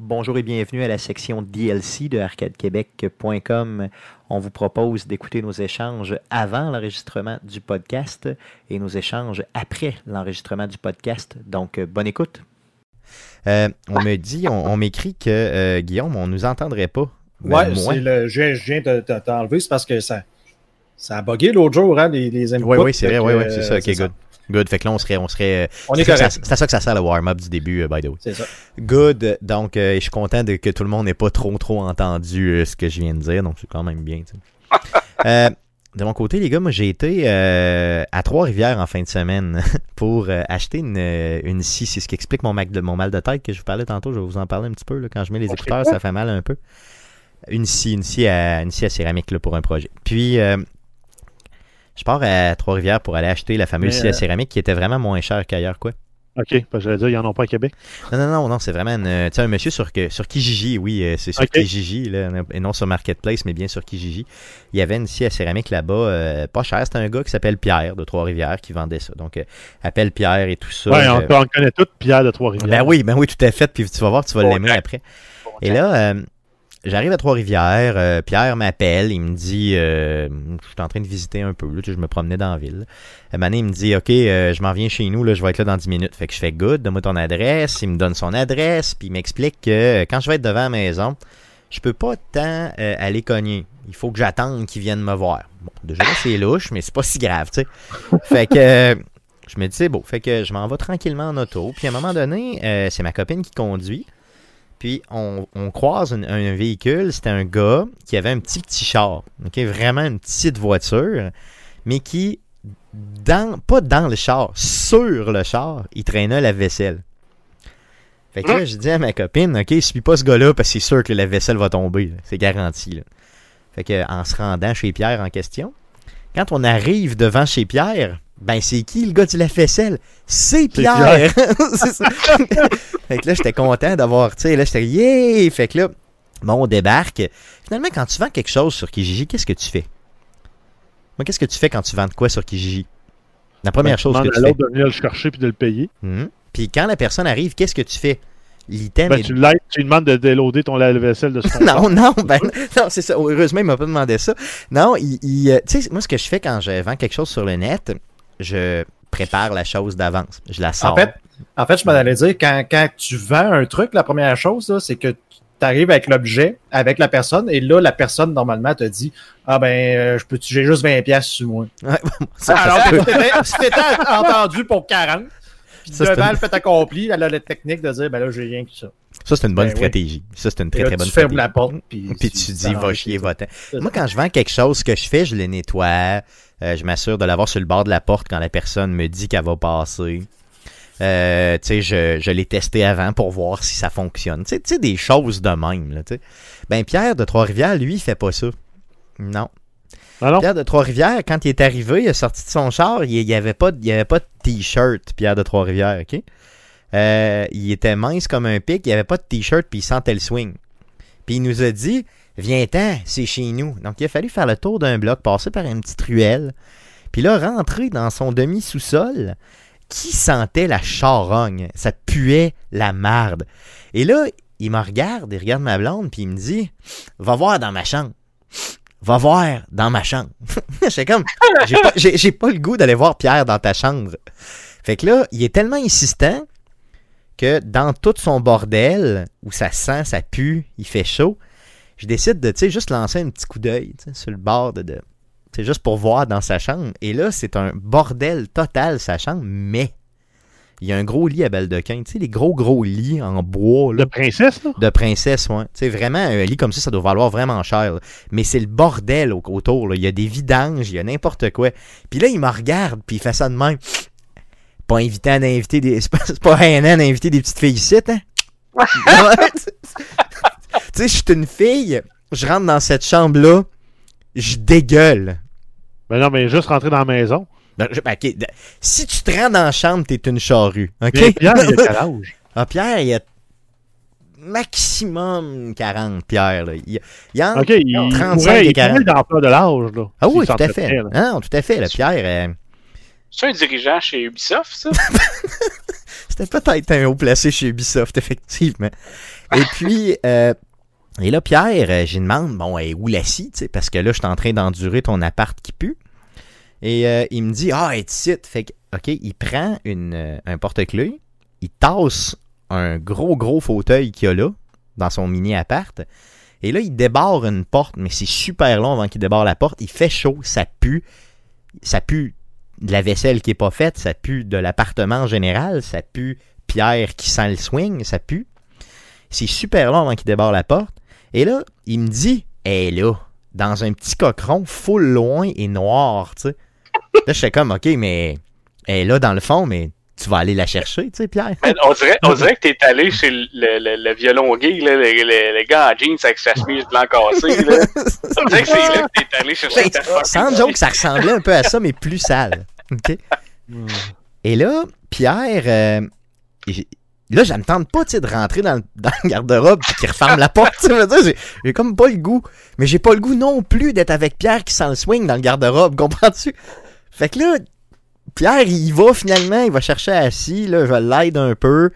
Bonjour et bienvenue à la section DLC de arcadequebec.com. On vous propose d'écouter nos échanges avant l'enregistrement du podcast et nos échanges après l'enregistrement du podcast. Donc, bonne écoute. Euh, on me dit, on, m'écrit que euh, Guillaume, on nous entendrait pas. Ouais, le, je, viens de t'enlever, c'est parce que ça, ça a bugué l'autre jour, hein, les, les Oui, oui, c'est vrai, oui, oui, c'est ça, ok, good. Good. Fait que là, on serait. On, serait, on est correct. C'est à ça que ça sert le warm-up du début, uh, by the way. C'est ça. Good. Donc, euh, je suis content de, que tout le monde n'ait pas trop, trop entendu euh, ce que je viens de dire. Donc, c'est quand même bien. euh, de mon côté, les gars, moi, j'ai été euh, à Trois-Rivières en fin de semaine pour acheter une, une scie. C'est ce qui explique mon, mal de, mon mal de tête que je vous parlais tantôt. Je vais vous en parler un petit peu. Là. Quand je mets les écouteurs, ça fait mal un peu. Une scie, une scie à, une scie à céramique là, pour un projet. Puis, je pars à Trois-Rivières pour aller acheter la fameuse scie à euh, céramique qui était vraiment moins chère qu'ailleurs, quoi. OK, parce que j'allais dire, ils n'en ont pas à Québec. Non, non, non, non c'est vraiment une, un monsieur sur, sur Kijiji, oui, euh, c'est sur Kijiji, là, et non sur Marketplace, mais bien sur Kijiji. Il y avait une scie à céramique là-bas, euh, pas cher. C'était un gars qui s'appelle Pierre de Trois-Rivières qui vendait ça. Donc, appelle Pierre et tout ça. Oui, on, on, connaît tout Pierre de Trois-Rivières. Ben oui, ben oui, tout à fait. Puis tu vas voir, tu vas l'aimer après. et là, J'arrive à Trois-Rivières, euh, Pierre m'appelle, il me dit, euh, je suis en train de visiter un peu, je me promenais dans la ville. Mané, il me dit, OK, euh, je m'en viens chez nous, je vais être là dans 10 minutes. Fait que je fais good, donne-moi ton adresse, il me donne son adresse, puis il m'explique que quand je vais être devant la maison, je peux pas tant aller cogner. Il faut que j'attende qu'il vienne me voir. Bon, déjà c'est louche, mais c'est pas si grave, tu sais. Fait que je me dis, c'est beau. Fait que je m'en vais tranquillement en auto. Puis à un moment donné, c'est ma copine qui conduit. Puis on, croise un, véhicule, c'était un gars qui avait un petit petit char, vraiment une petite voiture, mais qui, dans, pas dans le char, sur le char, il traînait la vaisselle. Fait que là, je dis à ma copine, ok, suis pas ce gars-là parce que c'est sûr que la vaisselle va tomber, c'est garanti. Fait que en se rendant chez Pierre en question, quand on arrive devant chez Pierre, ben, c'est qui le gars du la faisselle? C'est Pierre! fait que là, j'étais content d'avoir, tu sais, là, j'étais, yeah! Fait que là, bon, on débarque. Finalement, quand tu vends quelque chose sur Kijiji, qu'est-ce que tu fais? Moi, qu'est-ce que tu fais quand tu vends de quoi sur Kijiji? La première ben, chose que tu fais. de venir le chercher puis de le payer. Hum. Puis quand la personne arrive, qu'est-ce que tu fais? L'item. Ben, tu, tu lui demandes de déloader ton lave-vaisselle de son Non, non, ben, non, c'est ça. Heureusement, il m'a pas demandé ça. Non, il, euh, tu sais, moi, ce que je fais quand je vends quelque chose sur le net, je prépare la chose d'avance. Je la sors. En fait, en fait je m'en allais dire, quand, quand tu vends un truc, la première chose, c'est que tu arrives avec l'objet, avec la personne, et là, la personne, normalement, te dit Ah ben, euh, je peux j'ai juste 20$ sur moi. ça, Alors, si t'étais entendu pour 40, puis devant le fait accompli, elle a la technique de dire Ben là, j'ai rien que ça. Ça, c'est une bonne ben stratégie. Ça, c'est une très, très bonne tu stratégie. Tu la porte, puis, puis tu dis, va chier, va Moi, quand je vends quelque chose, ce que je fais, je le nettoie. Euh, je m'assure de l'avoir sur le bord de la porte quand la personne me dit qu'elle va passer. Euh, tu sais, je, je l'ai testé avant pour voir si ça fonctionne. Tu sais, des choses de même. Là, ben, Pierre de Trois-Rivières, lui, il fait pas ça. Non. Ah Pierre de Trois-Rivières, quand il est arrivé, il est sorti de son char, il n'y avait pas, il avait pas de t-shirt, Pierre de Trois-Rivières, OK? Euh, il était mince comme un pic, il avait pas de t-shirt, puis il sentait le swing. Puis il nous a dit Viens-t'en, c'est chez nous. Donc, il a fallu faire le tour d'un bloc, passer par une petite ruelle, puis là, rentrer dans son demi-sous-sol. Qui sentait la charogne? Ça puait la marde. Et là, il me regarde, il regarde ma blonde, puis il me dit Va voir dans ma chambre. Va voir dans ma chambre. J'ai comme j'ai, pas le goût d'aller voir Pierre dans ta chambre. Fait que là, il est tellement insistant que dans tout son bordel, où ça sent, ça pue, il fait chaud, je décide de, tu sais, juste lancer un petit coup d'œil sur le bord de... c'est juste pour voir dans sa chambre. Et là, c'est un bordel total, sa chambre, mais il y a un gros lit à baldequin, tu sais, les gros, gros lits en bois. de princesse, là? De princesse, ouais. Tu sais, vraiment, un lit comme ça, ça doit valoir vraiment cher. Mais c'est le bordel autour, là. Il y a des vidanges, il y a n'importe quoi. Puis là, il me regarde, puis il fait ça de même. Pas invitant d'inviter des... C'est pas, pas an d'inviter des petites filles ici, hein? tu sais, je suis une fille, je rentre dans cette chambre-là, je dégueule. Ben non, mais juste rentrer dans la maison. Ben, ben, si tu te rends dans la chambre, t'es une charrue. OK? Pierre, il a quel âge? Ah, Pierre, il a maximum 40, Pierre. Là. Il, il a OK, il 35 et 40. Il est de l'âge. Là, ah oui, tout à fait. Ah, tout à fait. Pierre... C'est un dirigeant chez Ubisoft, ça? C'était peut-être un haut placé chez Ubisoft, effectivement. Et puis, euh, et là, Pierre, euh, j'ai demande, bon, et où la scie, parce que là, je suis en train d'endurer ton appart qui pue. Et euh, il me dit, ah, et site. Fait que, OK, il prend une, un porte-clés, il tasse un gros, gros fauteuil qu'il a là, dans son mini appart. Et là, il débarre une porte, mais c'est super long avant qu'il débarre la porte. Il fait chaud, ça pue. Ça pue de la vaisselle qui est pas faite, ça pue de l'appartement en général, ça pue Pierre qui sent le swing, ça pue. C'est super long avant qu'il débarre la porte. Et là, il me dit, elle est là, dans un petit cochon, full loin et noir, tu sais. Là, je fais comme, OK, mais elle est là dans le fond, mais tu vas aller la chercher, tu sais, Pierre? Man, on, dirait, on dirait que t'es allé chez le, le, le violon gay, là, le, le, le gars en jeans avec sa chemise blanc cassée. Là. On dirait que c'est là que t'es allé chercher ta fucking Sans joke, ça ressemblait un peu à ça, mais plus sale. OK? Et là, Pierre, euh, là, je me tente pas tu sais, de rentrer dans, le- dans le garde-robe et qu'il referme la porte. j'ai comme pas le goût. Mais j'ai pas le goût non plus d'être avec Pierre qui sent le swing dans le garde-robe. Comprends-tu? Fait que là, Pierre, il y va finalement, il va chercher assis. Là, je l'aide un peu.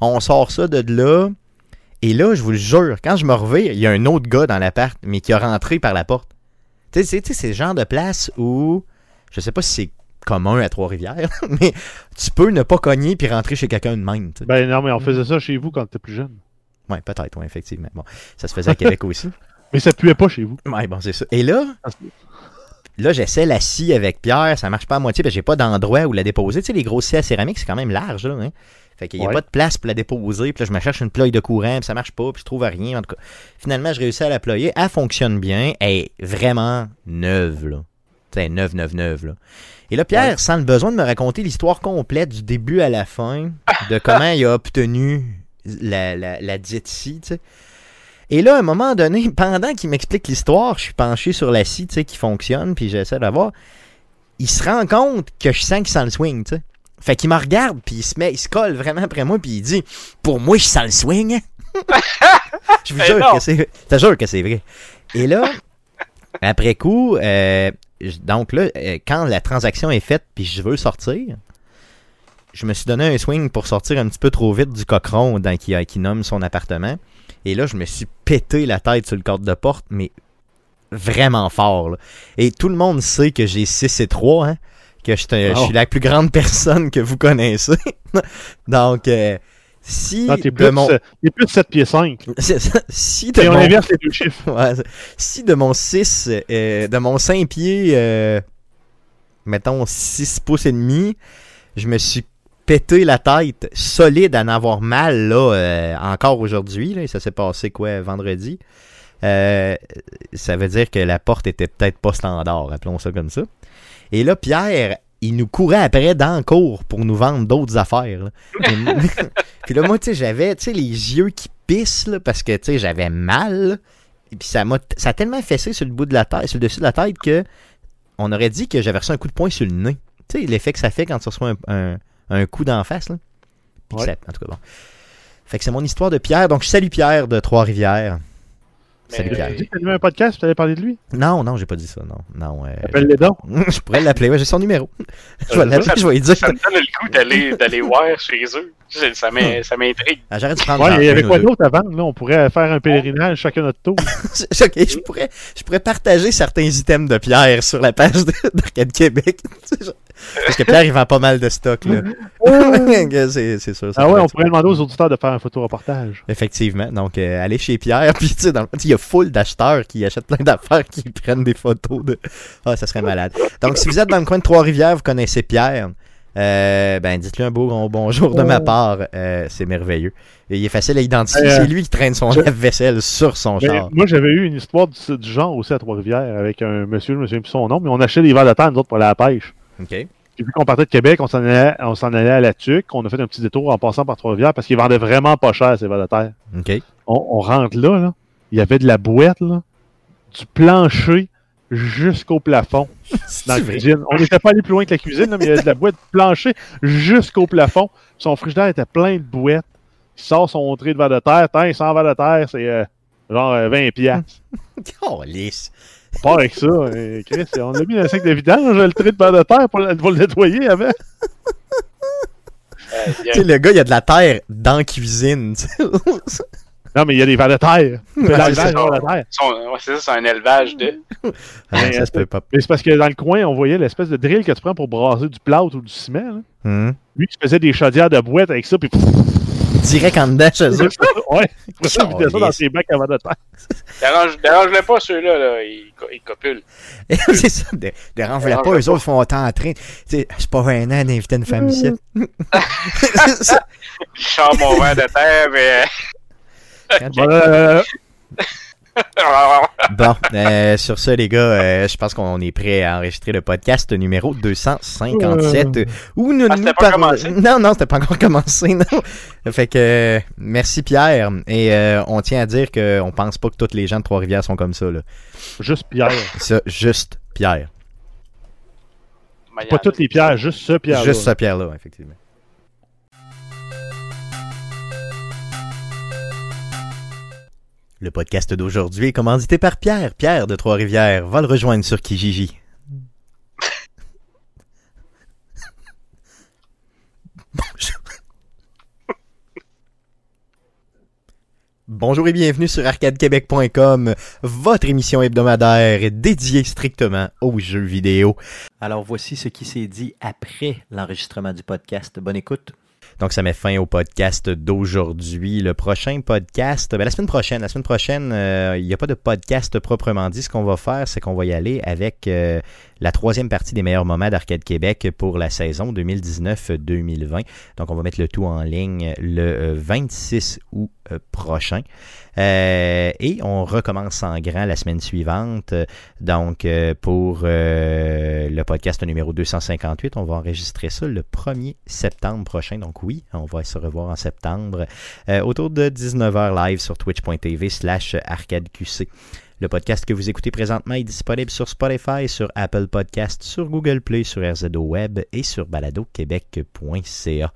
On sort ça de là. Et là, je vous le jure, quand je me reviens, il y a un autre gars dans l'appart, mais qui a rentré par la porte. Tu sais, c'est- tu sais, c'est le genre de place où, je sais pas si c'est commun à Trois-Rivières, mais tu peux ne pas cogner puis rentrer chez quelqu'un de même. Ben non, mais on faisait ça chez vous quand t'étais plus jeune. Ouais, peut-être, ouais, effectivement. Bon, ça se faisait à Québec aussi. Mais ça puait pas chez vous. Ouais, bon, c'est ça. Et là, là, j'essaie la scie avec Pierre, ça marche pas à moitié parce que j'ai pas d'endroit où la déposer. Tu sais, les grosses scies à céramique, c'est quand même large, là. Hein? Fait qu'il y a Ouais. pas de place pour la déposer. Puis là, je me cherche une ploie de courant, puis ça marche pas, puis je trouve rien. En tout cas, finalement, je réussis à la ployer. Elle fonctionne bien. Elle est vraiment neuve, là. Tu sais, neuve, neuve, neuve, là. Et là, Pierre sent le besoin de me raconter l'histoire complète du début à la fin, de comment il a obtenu la, la, la dite scie, tu sais. Et là, à un moment donné, pendant qu'il m'explique l'histoire, je suis penché sur la scie, tu sais, qui fonctionne, puis j'essaie d'avoir. Il se rend compte que je sens qu'il sent le swing, tu sais. Fait qu'il me regarde, puis il se met, il se colle vraiment après moi, puis il dit Pour moi, je sens le swing. je vous Eh jure que c'est je te jure que c'est vrai. Et là, après coup, euh, donc là, euh, quand la transaction est faite, puis je veux sortir, je me suis donné un swing pour sortir un petit peu trop vite du cochon dans, qui, qui nomme son appartement. Et là, je me suis pété la tête sur le cadre de porte, mais vraiment fort. là. Et tout le monde sait que j'ai 6 et 3, hein, que je, je Oh. suis la plus grande personne que vous connaissez. Donc, euh, si Non, t'es de plus, mon... t'es plus 7 pieds 5. c'est ça. si de Et on mon... inverse les deux chiffres. Ouais, si de mon 6, euh, de mon 5 pieds, euh, mettons 6 pouces et demi, je me suis pété la tête solide à en avoir mal là euh, encore aujourd'hui. Ça s'est passé quoi vendredi? Euh, ça veut dire que la porte était peut-être pas standard, appelons ça comme ça. Et là, Pierre, il nous courait après dans le cours pour nous vendre d'autres affaires. là. Puis là, moi, tu sais, j'avais tu sais, les yeux qui pissent là, parce que tu sais, j'avais mal. Et puis ça m'a ça a tellement fessé sur le bout de la tête, sur le dessus de la tête que on aurait dit que j'avais reçu un coup de poing sur le nez. Tu sais, l'effet que ça fait quand tu reçois un, un, un coup d'en face. Là. Puis que Ouais. ça- en tout cas, bon. Fait que c'est mon histoire de Pierre. Donc, je salue Pierre de Trois-Rivières. Salut Pierre. Tu mis un podcast tu allais parler de lui? Non, non, j'ai pas dit ça. Non, non. euh, Appelle-les donc. je pourrais l'appeler. Ouais, j'ai son numéro. je vais Euh, l'appeler, je vais lui dire. Ça me donne le goût d'aller d'aller voir chez eux. Ça, ça m'intrigue. Ah, J'aurais dû prendre Ouais, genre il y avait quoi d'autre avant? Là, on pourrait faire un pèlerinage chacun notre tour. ok, je pourrais, je pourrais partager certains items de Pierre sur la page de- d'Arcade Québec. Parce que Pierre, il vend pas mal de stock, là. c'est c'est sûr. ça Ah ouais, on pourrait demander aux auditeurs de faire un photo-reportage. Effectivement. Donc, euh, allez chez Pierre. Puis, tu sais, il y a full d'acheteurs qui achètent plein d'affaires qui prennent des photos de. Ah, ça serait malade. Donc, si vous êtes dans le coin de Trois-Rivières, vous connaissez Pierre. euh, ben, dites-lui un beau bon- bonjour de ma part. euh, c'est merveilleux. Et il est facile à identifier. Euh, c'est lui qui traîne son je- lave-vaisselle sur son Mais char. moi, j'avais eu une histoire du, du genre aussi à Trois-Rivières avec un monsieur, je me souviens plus son nom, mais on achetait des verres de terre, nous autres, pour aller à la pêche. OK. Puis vu qu'on partait de Québec, on s'en allait, on s'en allait à la Tuque. On a fait un petit détour en passant par Trois-Rivières parce qu'ils vendaient vraiment pas cher, ces verres de terre. OK. On, on rentre là, là, il y avait de la boîte, là, du plancher jusqu'au plafond dans la cuisine. On n'était pas allé plus loin que la cuisine, là, mais il y avait de la boîte plancher jusqu'au plafond. Son frigidaire était plein de boîtes. Il sort son trait de verre de terre. Tant, 100 verres de terre, c'est euh, genre euh, 20 piastres. Oh, lisse. Part avec ça. Chris, on a mis dans le sac de vidange, le trait de verre de terre pour, le- pour le nettoyer avant. Euh, Tu sais, le gars, il y a de la terre dans la cuisine. tu. Non, mais il y a des vers de terre. Ouais, c'est ouais, ça, c'est un élevage de. Ah, ça se peut pas. Mais c'est parce que dans le coin, on voyait l'espèce de drill que tu prends pour brasser du plâtre ou du ciment. là. Hum. Lui qui faisait des chaudières de boîte avec ça, puis Direct en dedans chez eux. ouais, ça, il vidait ça dans ses bacs avant de terre. Dérange- Dérange-le pas, ceux-là, là. Ils, co- ils copulent. c'est ça. dé- Dérange-les pas, Dérange-les eux autres font autant en train. Tu sais, c'est pas gênant d'inviter une femme ici. Je sors mon verre de terre, mais. Euh, Bon, euh, sur ça, les gars, euh, je pense qu'on est prêt à enregistrer le podcast numéro 257. Euh. Où nous Ah, nous pas? Non, non, c'était pas encore commencé, non. Fait que, merci Pierre. Et euh, on tient à dire qu'on pense pas que tous les gens de Trois-Rivières sont comme ça, là. juste Pierre. Ça, juste Pierre. Pas toutes les pierres, juste ce Pierre. Juste ce Pierre-là, effectivement. Le podcast d'aujourd'hui est commandité par Pierre. Pierre de Trois-Rivières. Va le rejoindre sur Kijiji. Bonjour. Et bienvenue sur arcadequebec.com, votre émission hebdomadaire dédiée strictement aux jeux vidéo. Alors voici ce qui s'est dit après l'enregistrement du podcast. Bonne écoute. Donc, ça met fin au podcast d'aujourd'hui. Le prochain podcast, ben, la semaine prochaine, la semaine prochaine, euh, il n'y a pas de podcast proprement dit. Ce qu'on va faire, c'est qu'on va y aller avec euh, la troisième partie des meilleurs moments d'Arcade Québec pour la saison 2019-2020. Donc, on va mettre le tout en ligne le euh, 26 août euh, prochain. Euh, et on recommence en grand la semaine suivante. Donc, euh, pour euh, le podcast numéro 258, on va enregistrer ça le 1er septembre prochain. Donc, oui, on va se revoir en septembre euh, autour de 19h live sur twitch.tv slash arcadeqc. Le podcast que vous écoutez présentement est disponible sur Spotify, sur Apple Podcast, sur Google Play, sur RZO Web et sur baladoquebec.ca.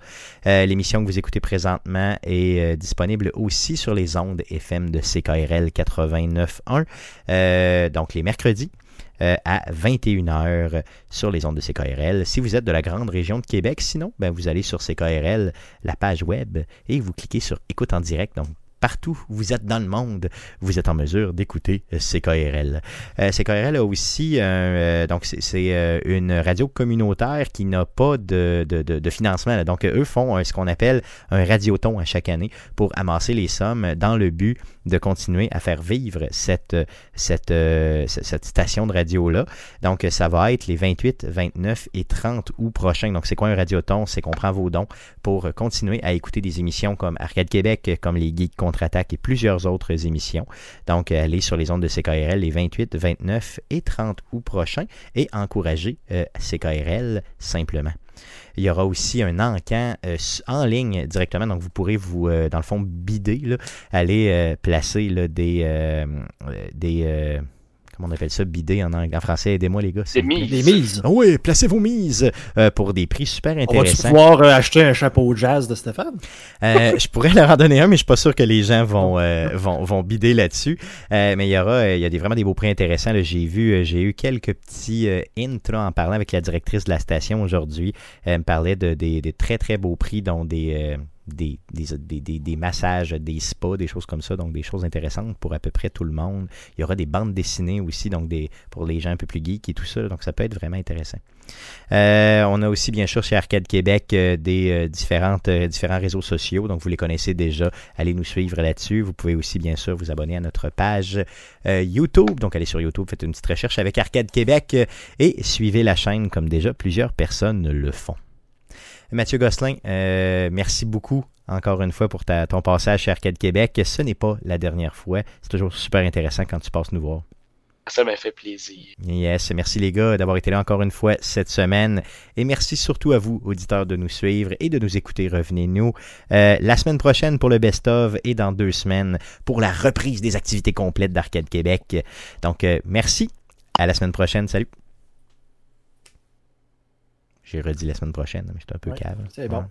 Euh, L'émission que vous écoutez présentement est euh, disponible aussi sur les ondes FM de CKRL 89.1, euh, donc les mercredis. à 21h sur les ondes de CKRL. Si vous êtes de la grande région de Québec, sinon, ben, vous allez sur CKRL, la page web, et vous cliquez sur Écoute en direct. Donc, partout où vous êtes dans le monde, vous êtes en mesure d'écouter euh, CKRL. Euh, CKRL a aussi, euh, donc c'est- euh, une radio communautaire qui n'a pas de, financement. Donc, eux font euh, ce qu'on appelle un radioton à chaque année pour amasser les sommes dans le but de continuer à faire vivre euh, cette station de radio-là. Donc, ça va être les 28, 29 et 30 août prochains. Donc, c'est quoi un radioton? C'est qu'on prend vos dons pour continuer à écouter des émissions comme Arcade Québec, comme les Geeks Contre-Attaque et plusieurs autres émissions. Donc, allez sur les ondes de CKRL les 28, 29 et 30 août prochains et encouragez euh, CKRL simplement. Il y aura aussi un encan euh, en ligne directement, donc vous pourrez vous, euh, dans le fond, bider, là, aller euh, placer là, des, des comment on appelle ça, bider en, anglais, en français, aidez-moi les gars. plaît. mises. Des mises. Ah oui, placez vos mises euh, pour des prix super On va-tu intéressants. pouvoir euh, acheter un chapeau jazz de Stéphane? Euh, je pourrais leur en donner un, mais je suis pas sûr que les gens vont euh, vont, vont bider là-dessus. Euh, mais il y aura, euh, il y a des, vraiment des beaux prix intéressants. J'ai vu, euh, j'ai eu quelques petits euh, hints là, en parlant avec la directrice de la station aujourd'hui. Elle me parlait de des, des très très beaux prix, dont des euh, des, des, des, des- massages, des spas, des choses comme ça, donc des choses intéressantes pour à peu près tout le monde. Il y aura des bandes dessinées aussi, donc des pour les gens un peu plus geeks et tout ça, donc ça peut être vraiment intéressant. Euh, on a aussi bien sûr chez Arcade Québec euh, des euh, différentes, différents réseaux sociaux, donc vous les connaissez déjà. Allez nous suivre là-dessus. Vous pouvez aussi bien sûr vous abonner à notre page YouTube. Donc allez sur YouTube, faites une petite recherche avec Arcade Québec et suivez la chaîne comme déjà plusieurs personnes le font. Mathieu Gosselin, euh, merci beaucoup encore une fois pour ta- ton passage chez Arcade Québec. Ce n'est pas la dernière fois. C'est toujours super intéressant quand tu passes nous voir. Ça m'a fait plaisir. Yes, merci les gars d'avoir été là encore une fois cette semaine. Et merci surtout à vous, auditeurs, de nous suivre et de nous écouter. Revenez-nous euh, la semaine prochaine pour le best-of et dans deux semaines pour la reprise des activités complètes d'Arcade Québec. Donc, euh, merci. À la semaine prochaine. Salut. J'ai redit la semaine prochaine, mais j'étais un peu Ouais, cave. c'est bon.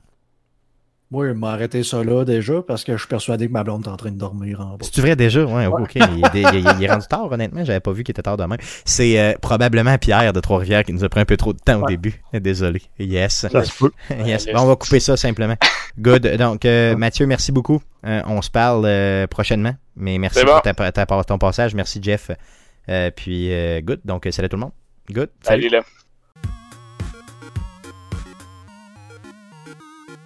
Moi, il m'a arrêté ça là déjà parce que je suis persuadé que ma blonde est en train de dormir en bas. C'est vrai déjà? Ouais, ok. Il, est, il, est, il est rendu tard, honnêtement. J'avais pas vu qu'il était tard demain. C'est euh, probablement Pierre de Trois-Rivières qui nous a pris un peu trop de temps au Ouais. début. Désolé. Yes. Ça se peut. yes. Ouais, Bon, on va couper ça simplement. Good. Donc, euh, Mathieu, merci beaucoup. Euh, on se parle euh, prochainement. Mais merci pour bon. ta, ta- ton passage. Merci, Jeff. Euh, puis, euh, good. Donc, salut tout le monde. Good. Salut. Salut là.